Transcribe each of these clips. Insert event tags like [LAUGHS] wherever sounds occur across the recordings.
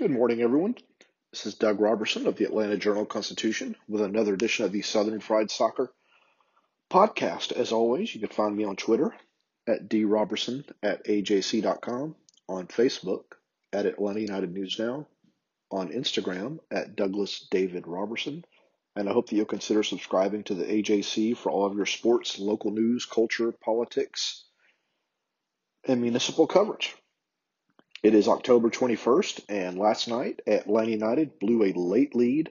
Good morning, everyone. This is Doug Roberson of the Atlanta Journal Constitution with another edition of the Southern Fried Soccer podcast. As always, you can find me on Twitter at droberson at ajc.com, on Facebook at Atlanta United News Now, on Instagram at Douglas David Roberson, and I hope that you'll consider subscribing to the AJC for all of your sports, local news, culture, politics, and municipal coverage. It is October 21st, and last night, Atlanta United blew a late lead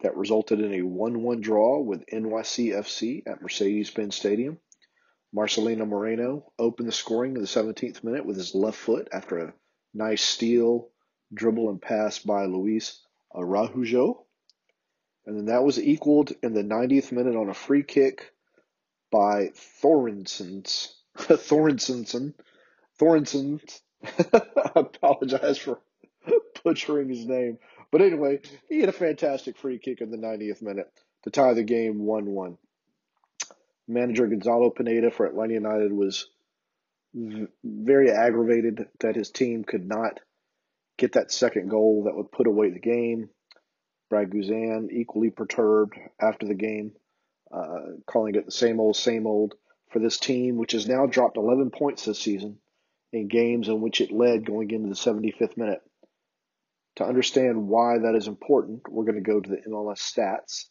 that resulted in a 1 1 draw with NYCFC at Mercedes Benz Stadium. Marcelino Moreno opened the scoring in the 17th minute with his left foot after a nice steal, dribble, and pass by Luiz Araujo. And then that was equaled in the 90th minute on a free kick by Thorensons. [LAUGHS] Thorensonson. Thorensons I [LAUGHS] apologize for [LAUGHS] butchering his name. But anyway, he had a fantastic free kick in the 90th minute to tie the game 1 1. Manager Gonzalo Pineda for Atlanta United was very aggravated that his team could not get that second goal that would put away the game. Brad Guzan equally perturbed after the game, uh, calling it the same old, same old for this team, which has now dropped 11 points this season in games in which it led going into the 75th minute. To understand why that is important, we're going to go to the MLS stats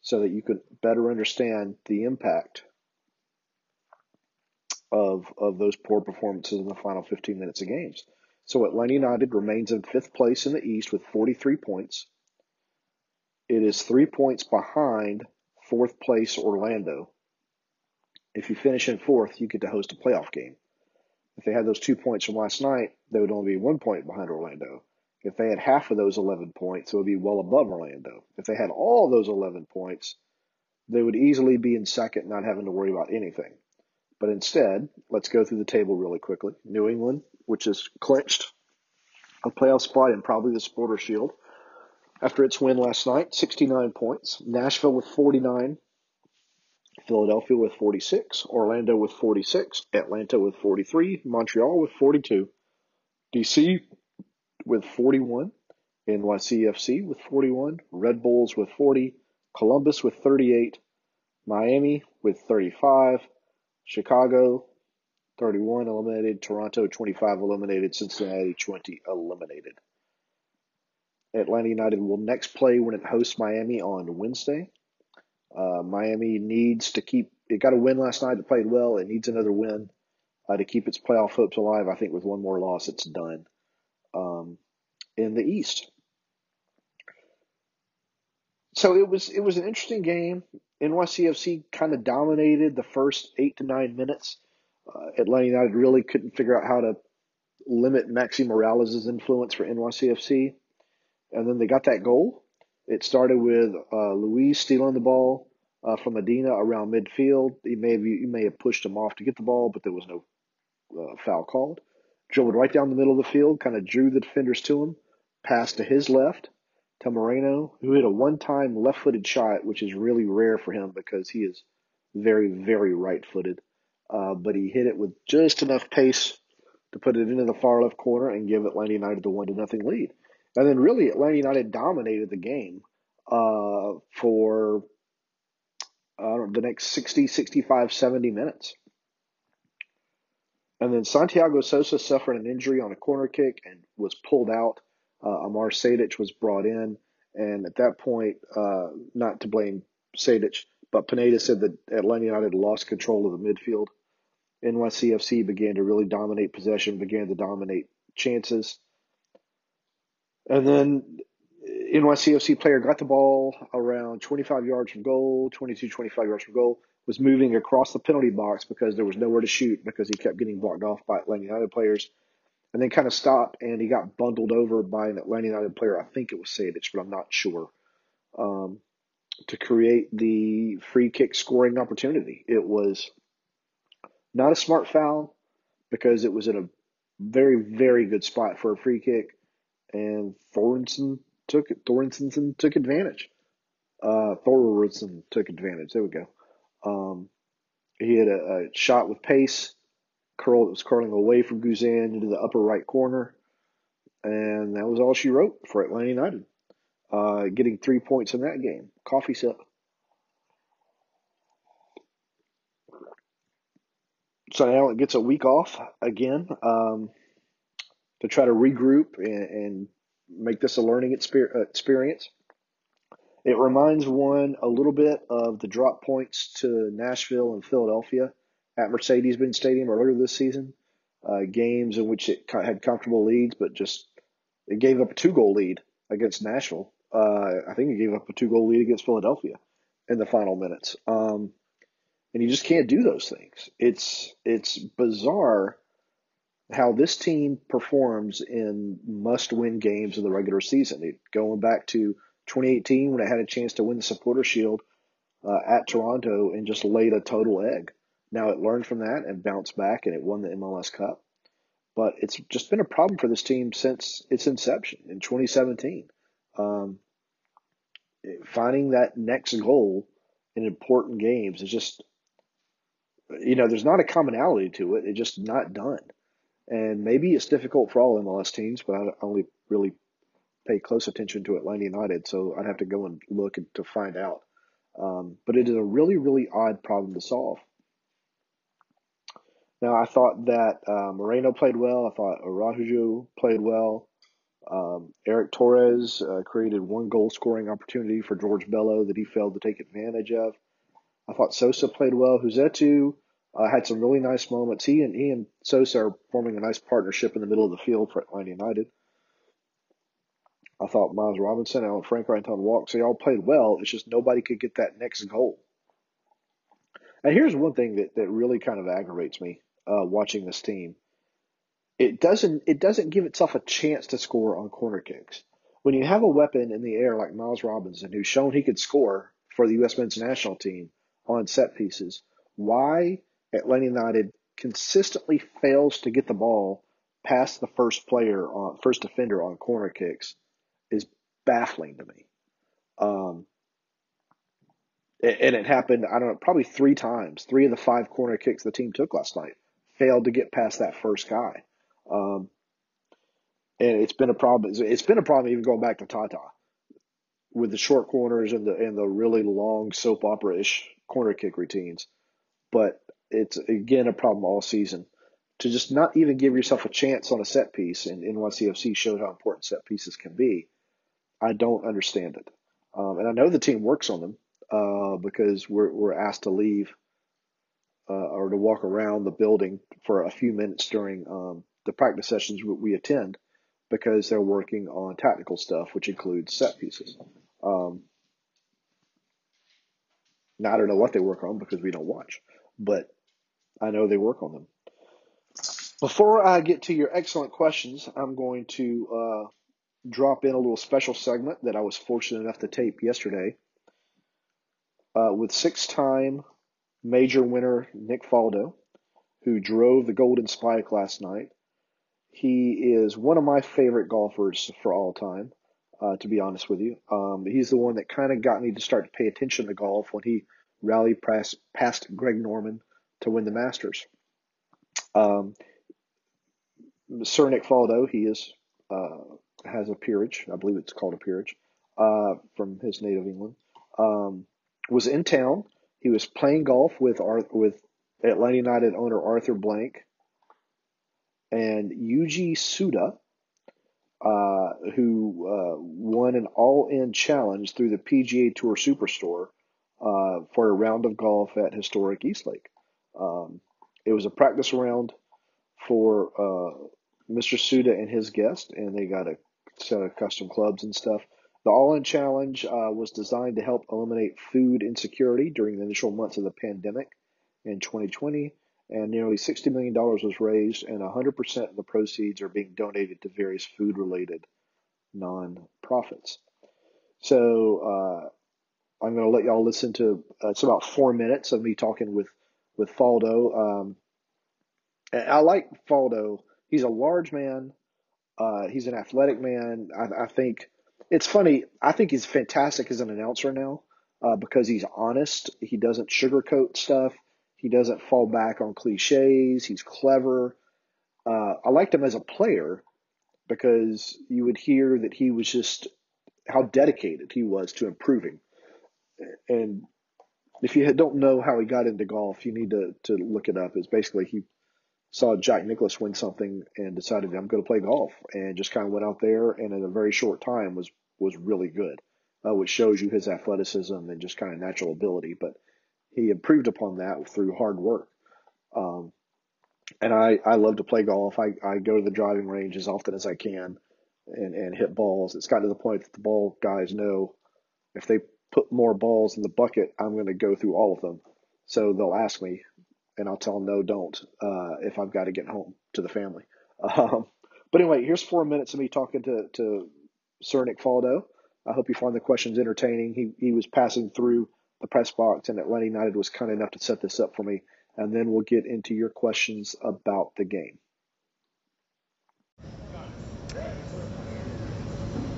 so that you can better understand the impact of, of those poor performances in the final 15 minutes of games. So Atlanta United remains in fifth place in the East with 43 points. It is three points behind fourth place Orlando. If you finish in fourth, you get to host a playoff game. If they had those two points from last night, they would only be one point behind Orlando. If they had half of those 11 points, it would be well above Orlando. If they had all those 11 points, they would easily be in second, not having to worry about anything. But instead, let's go through the table really quickly. New England, which is clinched a playoff spot and probably the Supporter Shield after its win last night, 69 points. Nashville with 49. Philadelphia with 46, Orlando with 46, Atlanta with 43, Montreal with 42, DC with 41, NYCFC with 41, Red Bulls with 40, Columbus with 38, Miami with 35, Chicago 31 eliminated, Toronto 25 eliminated, Cincinnati 20 eliminated. Atlanta United will next play when it hosts Miami on Wednesday. Uh, Miami needs to keep. It got a win last night. It played well. It needs another win uh, to keep its playoff hopes alive. I think with one more loss, it's done. Um, in the East, so it was it was an interesting game. NYCFC kind of dominated the first eight to nine minutes. Uh, Atlanta United really couldn't figure out how to limit Maxi Morales' influence for NYCFC, and then they got that goal it started with uh, Luiz stealing the ball uh, from Medina around midfield. He may have may have pushed him off to get the ball, but there was no uh, foul called. Dribbled right down the middle of the field, kind of drew the defenders to him. Passed to his left to Moreno, who hit a one-time left-footed shot, which is really rare for him because he is very, very right-footed. Uh, but he hit it with just enough pace to put it into the far left corner and give Atlanta United the one to nothing lead. And then really Atlanta United dominated the game uh, for the next 60, 65, 70 minutes. And then Santiago Sosa suffered an injury on a corner kick and was pulled out. Uh, Amar Sejdic was brought in. And at that point, uh, not to blame Sejdic, but Pineda said that Atlanta United lost control of the midfield. NYCFC began to really dominate possession, began to dominate chances. And then NYCFC player got the ball around 25 yards from goal, 22, 25 yards from goal, was moving across the penalty box because there was nowhere to shoot because he kept getting blocked off by Atlanta United players. And then kind of stopped and he got bundled over by an Atlanta United player. I think it was Sejdic, but I'm not sure. Um, to create the free kick scoring opportunity. It was not a smart foul because it was in a very, very good spot for a free kick, and Thornton took. Thornton took advantage. Uh, Thornton took advantage. There we go. Um, he had a, a, shot with pace, curl. It was curling away from Guzan into the upper right corner, and that was all she wrote for Atlanta United. Uh, getting three points in that game. Coffee sip. So now it gets a week off again um, to try to regroup and, and make this a learning experience. It reminds one a little bit of the drop points to Nashville and Philadelphia at Mercedes-Benz Stadium earlier this season. Uh, games in which it had comfortable leads, but just it gave up a two-goal lead against Nashville. Uh, I think it gave up a two-goal lead against Philadelphia in the final minutes. Um, and you just can't do those things. It's it's bizarre how this team performs in must-win games of the regular season. Going back to 2018 when it had a chance to win the Supporter Shield uh, at Toronto and just laid a total egg. Now it learned from that and bounced back and it won the MLS Cup. But it's just been a problem for this team since its inception in 2017. Um, finding that next goal in important games is just you know, there's not a commonality to it. It's just not done. And maybe it's difficult for all MLS teams, but I only really pay close attention to Atlanta United, so I'd have to go and look to find out. Um, but it is a really, really odd problem to solve. Now, I thought that uh, Moreno played well. I thought Araujo played well. Um, Erick Torres uh, created one goal scoring opportunity for George Bello that he failed to take advantage of. I thought Sosa played well. Rossetto uh, had some really nice moments. He and he and Sosa are forming a nice partnership in the middle of the field for Atlanta United. I thought Miles Robinson, Alan Frank, Anton Walkes, they all played well. It's just nobody could get that next goal. And here's one thing that, that really kind of aggravates me uh, watching this team. It doesn't it doesn't give itself a chance to score on corner kicks. When you have a weapon in the air like Miles Robinson, who's shown he could score for the U.S. men's national team on set pieces, why Atlanta United consistently fails to get the ball past the first player on first defender on corner kicks is baffling to me. Um, and it happened, I don't know, probably three times. Three of the five corner kicks the team took last night failed to get past that first guy. Um, and it's been a problem. It's been a problem even going back to Tata with the short corners and the and the really long soap opera ish corner kick routines. But it's again a problem all season to just not even give yourself a chance on a set piece. And NYCFC showed how important set pieces can be. I don't understand it, um, and I know the team works on them uh, because we're we're asked to leave uh, or to walk around the building for a few minutes during um, the practice sessions we attend because they're working on tactical stuff, which includes set pieces. Um, now, I don't know what they work on because we don't watch, but I know they work on them. Before I get to your excellent questions, I'm going to uh, drop in a little special segment that I was fortunate enough to tape yesterday uh, with six time major winner Nick Faldo, who drove the Golden Spike last night. He is one of my favorite golfers for all time, uh, to be honest with you. Um, he's the one that kind of got me to start to pay attention to golf when he rallied past, past Greg Norman to win the Masters. Um, Sir Nick Faldo, he is uh, has a peerage, I believe it's called a peerage, uh, from his native England. Um, was in town. He was playing golf with Ar- with Atlanta United owner Arthur Blank and Yuji Suda, uh, who uh, won an all-in challenge through the PGA Tour Superstore uh, for a round of golf at historic Eastlake. Um, it was a practice round for uh, Mr. Suda and his guest, and they got a set of custom clubs and stuff. The All In Challenge uh, was designed to help eliminate food insecurity during the initial months of the pandemic in 2020, and nearly $60 million was raised, and 100% of the proceeds are being donated to various food related non-profits. So uh, I'm going to let y'all listen to uh, it's about four minutes of me talking with with Faldo. Um, I like Faldo. He's a large man. Uh, he's an athletic man. I, I, think it's funny. I think he's fantastic as an announcer now uh, because he's honest. He doesn't sugarcoat stuff. He doesn't fall back on cliches. He's clever. Uh, I liked him as a player because you would hear that he was just how dedicated he was to improving. And if you don't know how he got into golf, you need to, to look it up. It's basically he saw Jack Nicklaus win something and decided I'm going to play golf and just kind of went out there and in a very short time was was really good, uh, which shows you his athleticism and just kind of natural ability. But he improved upon that through hard work. Um, and I, I love to play golf. I, I go to the driving range as often as I can and, and hit balls. It's gotten to the point that the ball guys know if they put more balls in the bucket, I'm going to go through all of them. So they'll ask me, and I'll tell them no, don't, uh, if I've got to get home to the family. [LAUGHS] Um, but anyway, here's four minutes of me talking to, to Sir Nick Faldo. I hope you find the questions entertaining. He, he was passing through the press box, and Atlanta United was kind enough to set this up for me. And then we'll get into your questions about the game.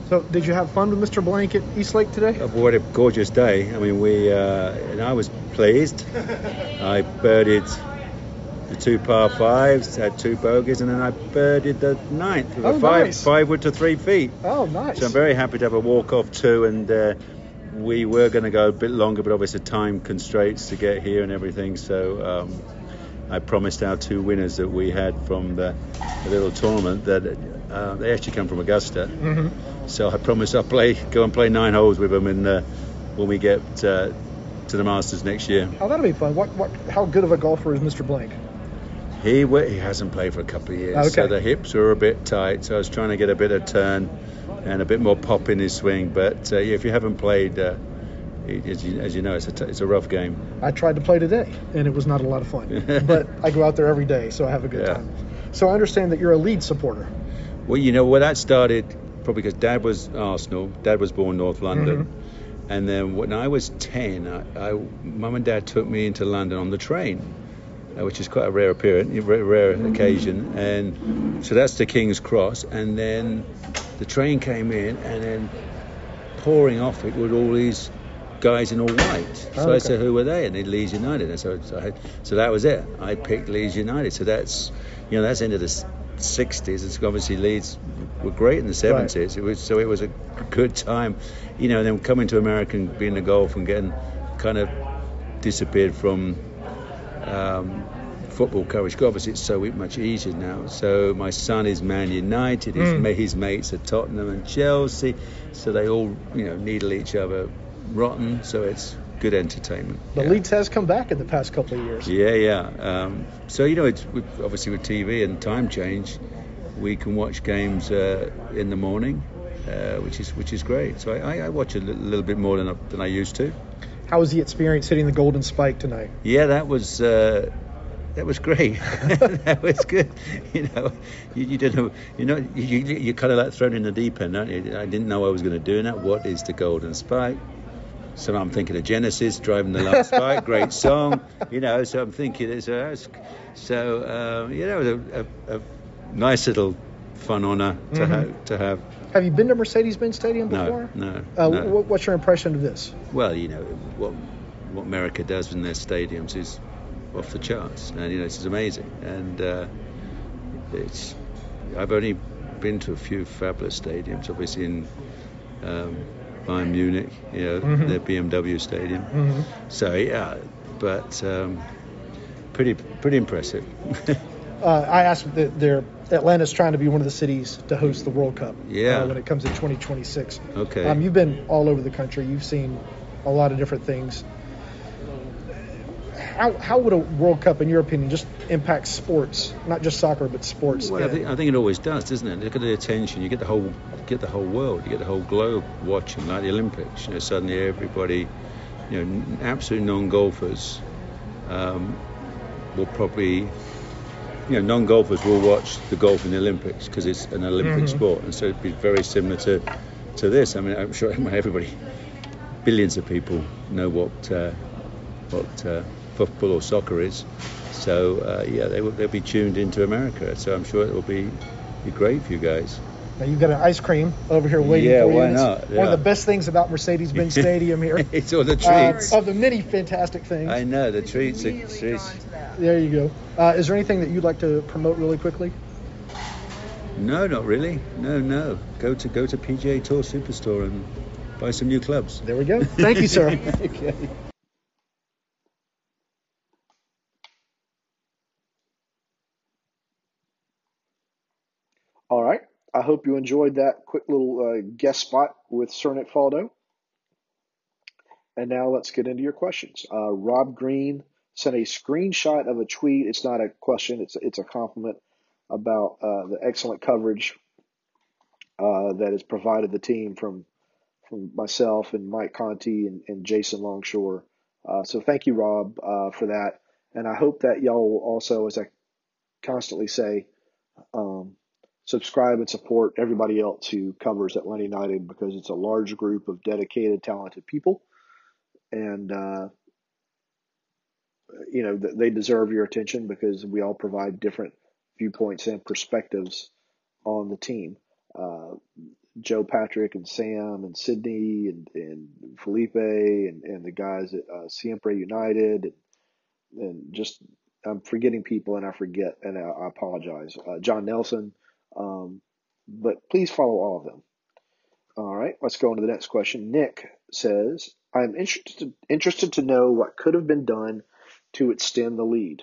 So, did you have fun with Mr. Blank at Eastlake today? Oh, what a gorgeous day! I mean, we uh, and I was pleased. [LAUGHS] I birdied the two par fives, had two bogeys, and then I birdied the ninth with oh, a five nice. five wood to three feet. Oh, nice! So I'm very happy to have a walk off two, and uh, we were going to go a bit longer, but obviously time constraints to get here and everything. So um, I promised our two winners that we had from the, the little tournament that uh, they actually come from Augusta. Mm-hmm. So I promised I'll play, go and play nine holes with them, and uh, when we get uh, to the Masters next year. Oh, that'll be fun. What, what, how good of a golfer is Mr. Blank? He he hasn't played for a couple of years, okay. so the hips are a bit tight. So I was trying to get a bit of turn and a bit more pop in his swing. But uh, yeah, if you haven't played, uh, as, you, as, you, know, it's a, t- it's a rough game. I tried to play today, and it was not a lot of fun. [LAUGHS] but I go out there every day, so I have a good Yeah. time. So I understand that you're a Leeds supporter. Well, you know, well, that started probably because Dad was Arsenal. Dad was born North London. And then when I was 10, I, I, Mum and Dad took me into London on the train, uh, which is quite a rare appearance, rare, rare occasion. And so that's the King's Cross. And then the train came in, and then pouring off it were all these guys in all white. So Oh, I said, who were they? And they Leeds United. And so, so, I, so that was it. I picked Leeds United. So that's, you know, that's into the s- 60s. It's obviously Leeds were great in the 70s. It was so it was a good time, you know. And then coming to America and being the golf and getting kind of disappeared from um, football coverage. Obviously, it's so much easier now. So my son is Man United. His, Mm. his mates are Tottenham and Chelsea. So they all, you know, needle each other rotten. So it's good entertainment. But yeah. Leeds has come back in the past couple of years. Yeah, yeah. Um, so you know, it's obviously with TV and time change, we can watch games uh, in the morning, uh, which is which is great. So I, I watch a li- little bit more than I, than I used to. How was the experience hitting the Golden Spike tonight? Yeah, that was uh, that was great. [LAUGHS] that was good. You know, you, you don't know. You know, you you, you kind of like thrown in the deep end. Aren't you? I didn't know I was going to do that. What is the golden spike? So I'm thinking of Genesis, driving the last [LAUGHS] spike, great song. You know, so I'm thinking it's a, so um, you know, a, a, a nice little fun honor to Mhm. have to have. Have you been to Mercedes-Benz Stadium before? no, Uh, no. wh- what's your impression of this? Well, you know what what America does in their stadiums is off the charts, and you know it's amazing. And uh, it's I've only been to a few fabulous stadiums, obviously in um, Bayern Munich, you know, Mhm. their BMW stadium. Mhm. So yeah, but um, pretty pretty impressive. [LAUGHS] Uh, I asked the, their Atlanta's trying to be one of the cities to host the World Cup. Yeah. Uh, when it comes to 2026. Okay. Um, you've been all over the country. You've seen a lot of different things. How, how would a World Cup, in your opinion, just impact sports, not just soccer, but sports? Well, I think, I think it always does, doesn't it? Look at the attention. You get the whole, get the whole world. You get the whole globe watching, like the Olympics. You know, suddenly everybody, you know, absolute non-golfers, um, will probably, you know, non-golfers will watch the golf in the Olympics because it's an Olympic sport, and so it'd be very similar to, to this. I mean, I'm sure [LAUGHS] everybody, billions of people know what, uh, what uh, football or soccer is. So uh, yeah, they will, they'll be tuned into America. So I'm sure it will be be great for you guys. Now you've got an ice cream over here waiting Yeah, for you. why and it's not? One of the best things about Mercedes-Benz [LAUGHS] Stadium here. it's all the Uh, treats. of the many fantastic things. I know the treats. Are, treats. There you go. Uh, is there anything that you'd like to promote really quickly? No, not really. No, no. Go to go to PGA Tour Superstore and buy some new clubs. There we go. Thank you, sir. [LAUGHS] okay. All right. I hope you enjoyed that quick little uh, guest spot with Sir Faldo. And now let's get into your questions. Uh, Rob Green sent a screenshot of a tweet. It's not a question. It's it's a compliment about uh, the excellent coverage uh, that has provided the team from from myself and Mike Conti and, and Jason Longshore. Uh, so thank you, Rob, uh, for that. And I hope that y'all will also, as I constantly say, um, subscribe and support everybody else who covers Atlanta United because it's a large group of dedicated, talented people, and uh, you know they deserve your attention because we all provide different viewpoints and perspectives on the team. Uh, Joe Patrick and Sam and Sydney and, and Felipe and, and the guys at uh, Siempre United and, and just I'm forgetting people and I forget and I, apologize. Uh, John Nelson, um, but please follow all of them. All right, let's go on to the next question. Nick says, "I'm interested interested to know what could have been done to extend the lead.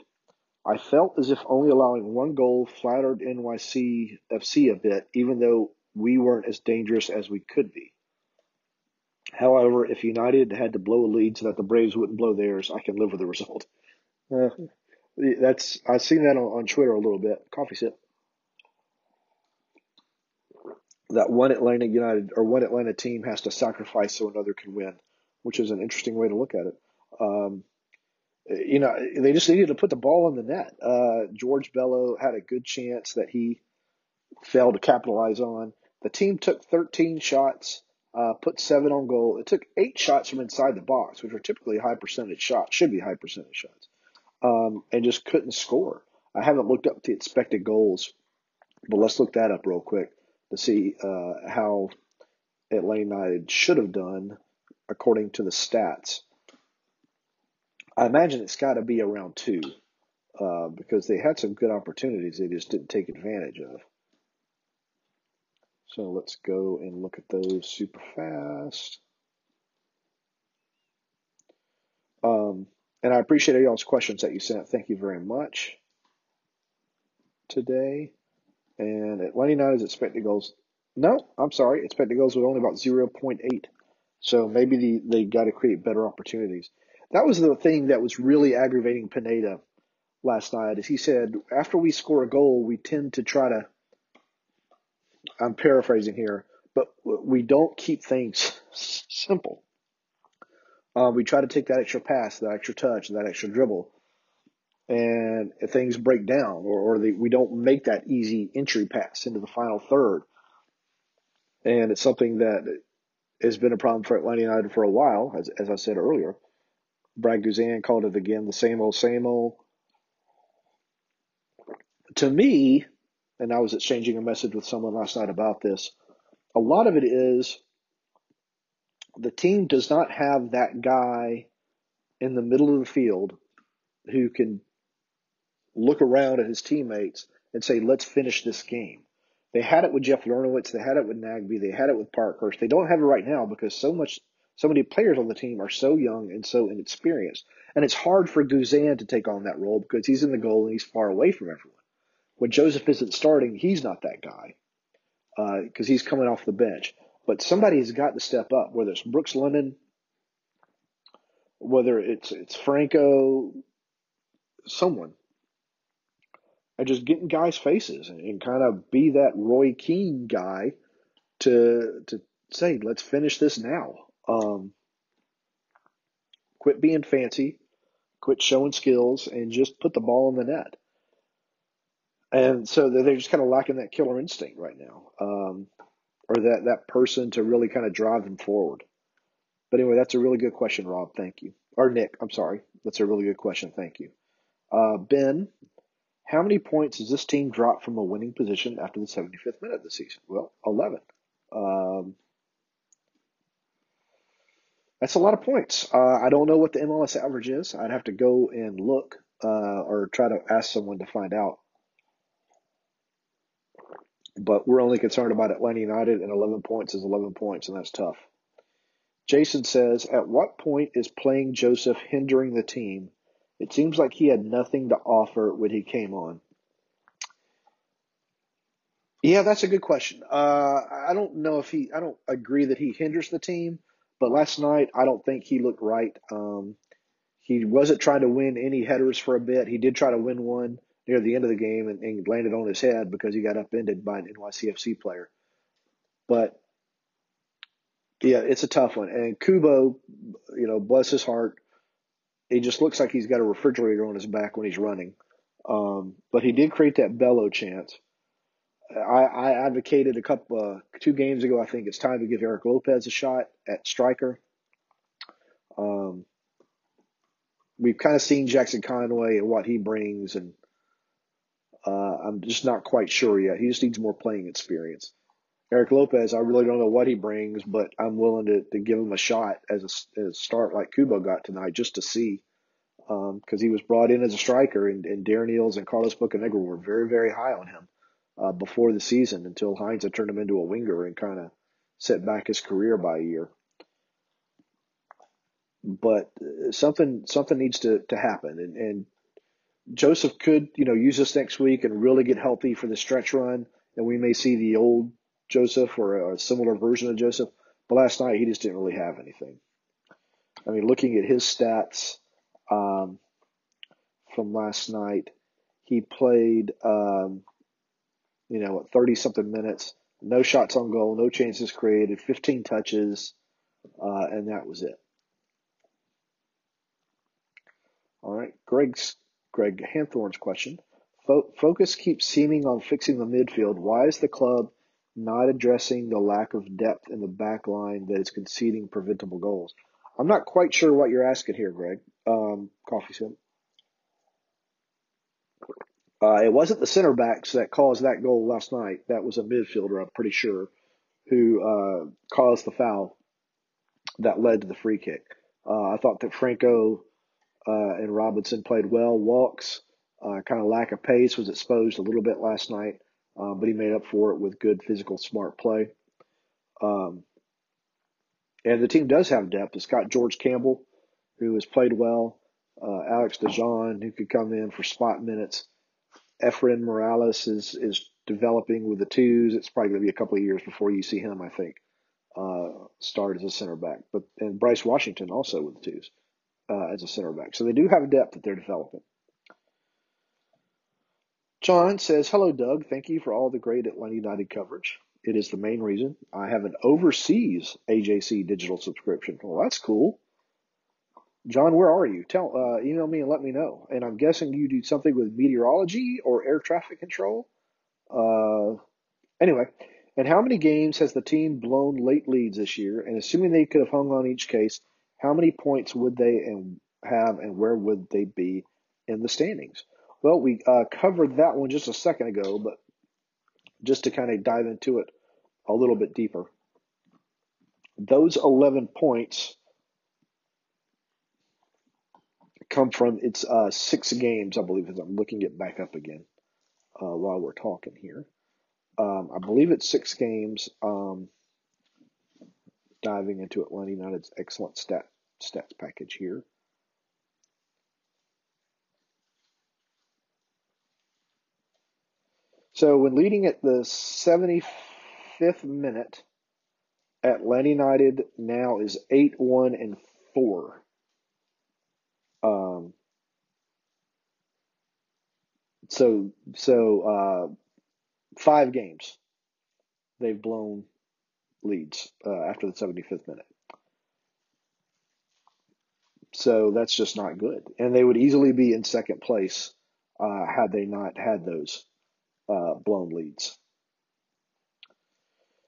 I felt as if only allowing one goal flattered NYC FC a bit, even though we weren't as dangerous as we could be. However, if United had to blow a lead so that the Braves wouldn't blow theirs, I can live with the result. [LAUGHS] Uh, that's I've seen that on, on Twitter a little bit. Coffee sip. That one Atlanta United or one Atlanta team has to sacrifice so another can win, which is an interesting way to look at it. Um, you know, they just needed to put the ball in the net. Uh, George Bello had a good chance that he failed to capitalize on. The team took 13 shots, uh, put seven on goal. It took eight shots from inside the box, which are typically high percentage shots, should be high percentage shots, um, and just couldn't score. I haven't looked up the expected goals, but let's look that up real quick to see uh, how Atlanta United should have done according to the stats. I imagine it's got to be around two uh, because they had some good opportunities they just didn't take advantage of. So let's go and look at those super fast. Um, and I appreciate y'all's questions that you sent. Thank you very much today. And Atlanta United's expected goals. No, I'm sorry. Expected goals was only about 0.8. So maybe the, they got to create better opportunities. That was the thing that was really aggravating Pineda last night. Is he said after we score a goal, we tend to try to. I'm paraphrasing here, but we don't keep things [LAUGHS] simple. Uh, we try to take that extra pass, that extra touch, that extra dribble, and things break down, or, or they, we don't make that easy entry pass into the final third. And it's something that has been a problem for Atlanta United for a while, as, as I said earlier. Brad Guzan called it again the same old, same old. To me, and I was exchanging a message with someone last night about this, a lot of it is the team does not have that guy in the middle of the field who can look around at his teammates and say, let's finish this game. They had it with Jeff Larentowicz. They had it with Nagbe. They had it with Parkhurst. They don't have it right now because so much, so many players on the team are so young and so inexperienced. And it's hard for Guzan to take on that role because he's in the goal and he's far away from everyone. when Josef isn't starting, he's not that guy because uh, he's coming off the bench. But somebody has got to step up, whether it's Brooks Lennon, whether it's it's Franco, someone, and just getting guys' faces and, and kind of be that Roy Keane guy to to say, let's finish this now. Um, quit being fancy, quit showing skills, and just put the ball in the net. And so they're just kind of lacking that killer instinct right now, um, or that that person to really kind of drive them forward. But anyway, that's a really good question, Rob. Thank you. Or Nick, I'm sorry. That's a really good question. Thank you. Uh, ben, how many points does this team drop from a winning position after the 75th minute of the season? Well, 11. Um, that's a lot of points. Uh, I don't know what the MLS average is. I'd have to go and look uh, or try to ask someone to find out. But we're only concerned about Atlanta United, and 11 points is 11 points, and that's tough. Jason says, At what point is playing Josef hindering the team? It seems like he had nothing to offer when he came on. Yeah, that's a good question. Uh, I don't know if he, I don't agree that he hinders the team, but last night I don't think he looked right. Um, he wasn't trying to win any headers for a bit. He did try to win one near the end of the game and, and landed on his head because he got upended by an NYCFC player. But yeah, it's a tough one. And Cubo, you know, bless his heart, he just looks like he's got a refrigerator on his back when he's running. Um, but he did create that Bello chance. I, I advocated a couple, uh, two games ago. I think it's time to give Erik Lopez a shot at striker. Um, we've kind of seen Jackson Conway and what he brings, and uh, I'm just not quite sure yet. He just needs more playing experience. Erik Lopez, I really don't know what he brings, but I'm willing to, to give him a shot as a, as a start like Cubo got tonight just to see. Because um, he was brought in as a striker, and, and Darren Eales and Carlos Bocanegra were very, very high on him uh, before the season until Heinze had turned him into a winger and kind of set back his career by a year. But uh, something something needs to, to happen, and, and Josef could you know use this next week and really get healthy for the stretch run, and we may see the old Josef or a similar version of Josef. But last night he just didn't really have anything. I mean, looking at his stats um, from last night, he played um, you know, 30 something minutes, no shots on goal, no chances created, 15 touches, uh, and that was it. All right, Greg's Greg Hanthorn's question. Focus keeps seeming on fixing the midfield. Why is the club not addressing the lack of depth in the back line that is conceding preventable goals? I'm not quite sure what you're asking here, Greg. Um, coffee sip. Uh, it wasn't the center backs that caused that goal last night. That was a midfielder, I'm pretty sure, who uh, caused the foul that led to the free kick. Uh, I thought that Franco uh, and Robinson played well. Walkes, uh, kind of lack of pace, was exposed a little bit last night, uh, but he made up for it with good physical, smart play. Um, and the team does have depth. It's got George Campbell, who has played well, Alex De John, who could come in for spot minutes. Efrain Morales is is developing with the twos. It's probably going to be a couple of years before you see him, I think, uh, start as a center back. But and Bryce Washington also with the twos uh, as a center back. So they do have depth that they're developing. John says, "Hello, Doug. Thank you for all the great Atlanta United coverage. It is the main reason I have an overseas AJC digital subscription. Well, that's cool. John, where are you? Tell, uh, email me and let me know. And I'm guessing you do something with meteorology or air traffic control. Uh, anyway, and how many games has the team blown late leads this year? And assuming they could have hung on each case, how many points would they have, and where would they be in the standings? Well, we uh, covered that one just a second ago, but just to kind of dive into it a little bit deeper, those 11 points come from it's uh, six games, I believe. As I'm looking it back up again uh, while we're talking here. Um, I believe it's six games. Um, diving into Atlanta United's excellent stat stats package here. So when leading at the 75th minute, Atlanta United now is 8 1 and 4. Um, so so uh, five games they've blown leads uh, after the 75th minute. So that's just not good. And they would easily be in second place uh, had they not had those uh, blown leads.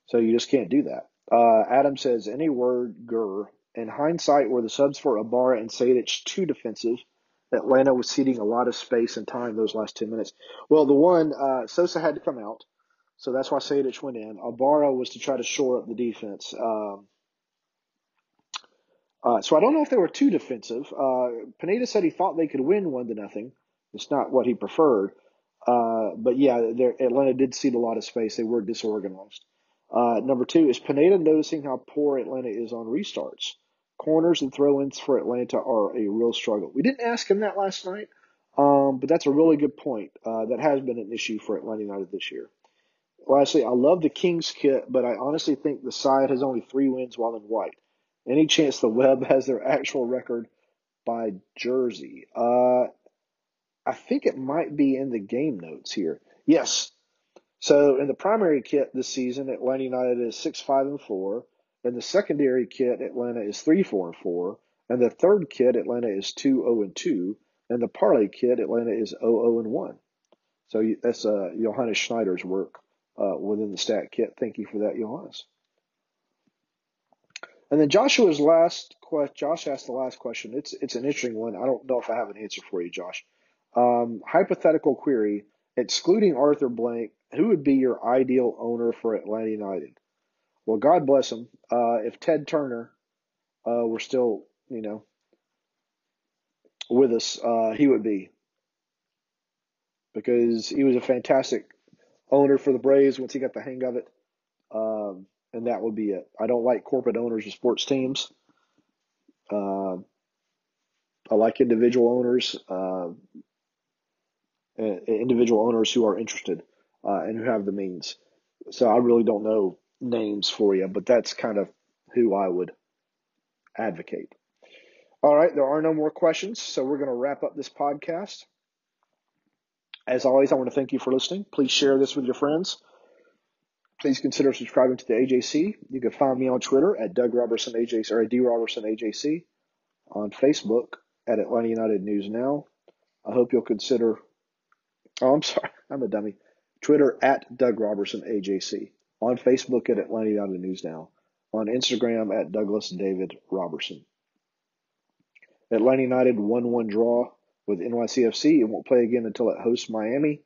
So you just can't do that. Uh, Adam says, any word, Gur. In hindsight, were the subs for Ibarra and Sejdic too defensive? Atlanta was ceding a lot of space and time those last 10 minutes. Well, the one, uh, Sosa had to come out, so that's why Sejdic went in. Ibarra was to try to shore up the defense. Um, uh, so I don't know if they were too defensive. Uh, Pineda said he thought they could win one to nothing. It's not what he preferred. Uh, but yeah, Atlanta did cede a lot of space. They were disorganized. Uh, number two is Pineda noticing how poor Atlanta is on restarts. Corners and throw-ins for Atlanta are a real struggle. We didn't ask him that last night, um, but that's a really good point. Uh, that has been an issue for Atlanta United this year. Lastly, I love the Kings kit, but I honestly think the side has only three wins while in white. Any chance the Web has their actual record by jersey? Uh, I think it might be in the game notes here. Yes. So in the primary kit this season, Atlanta United is six five and four. In the secondary kit, Atlanta is three four and four. And the third kit, Atlanta is two zero and two. And the Parley kit, Atlanta is 0 and one. So that's uh, Johannes Schneider's work uh, within the stat kit. Thank you for that, Johannes. And then Joshua's last question. Josh asked the last question. It's it's an interesting one. I don't know if I have an answer for you, Josh. Um, hypothetical query: excluding Arthur Blank, who would be your ideal owner for Atlanta United? Well, God bless him. Uh, if Ted Turner uh, were still, you know, with us, uh, he would be because he was a fantastic owner for the Braves once he got the hang of it. Um, and that would be it. I don't like corporate owners of sports teams. Uh, I like individual owners, uh, individual owners who are interested uh, and who have the means. So I really don't know names for you, but that's kind of who I would advocate. All right, there are no more questions, so we're going to wrap up this podcast. As always, I want to thank you for listening. Please share this with your friends. Please consider subscribing to the AJC. You can find me on Twitter at Doug Roberson AJC or at D Roberson AJC, on Facebook at Atlanta United News Now. I hope you'll consider. Oh, I'm sorry, [LAUGHS] I'm a dummy. Twitter at Doug Roberson AJC, on Facebook at Atlanta United News Now, on Instagram at Douglas David Roberson. Atlanta United 1 1 draw with NYCFC. It won't play again until it hosts Miami.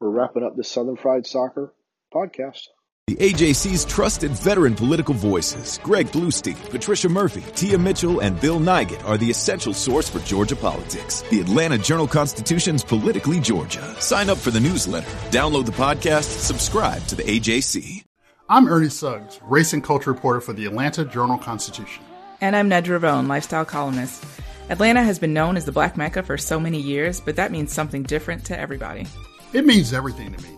We're wrapping up the Southern Fried Soccer podcast. The AJC's trusted veteran political voices, Greg Bluestein, Patricia Murphy, Tia Mitchell, and Bill Nigut, are the essential source for Georgia politics. The Atlanta Journal Constitution's Politically Georgia. Sign up for the newsletter, download the podcast, subscribe to the AJC. I'm Ernie Suggs, race and culture reporter for the Atlanta Journal Constitution. And I'm Nedra Rhone, lifestyle columnist. Atlanta has been known as the Black Mecca for so many years, but that means something different to everybody. It means everything to me.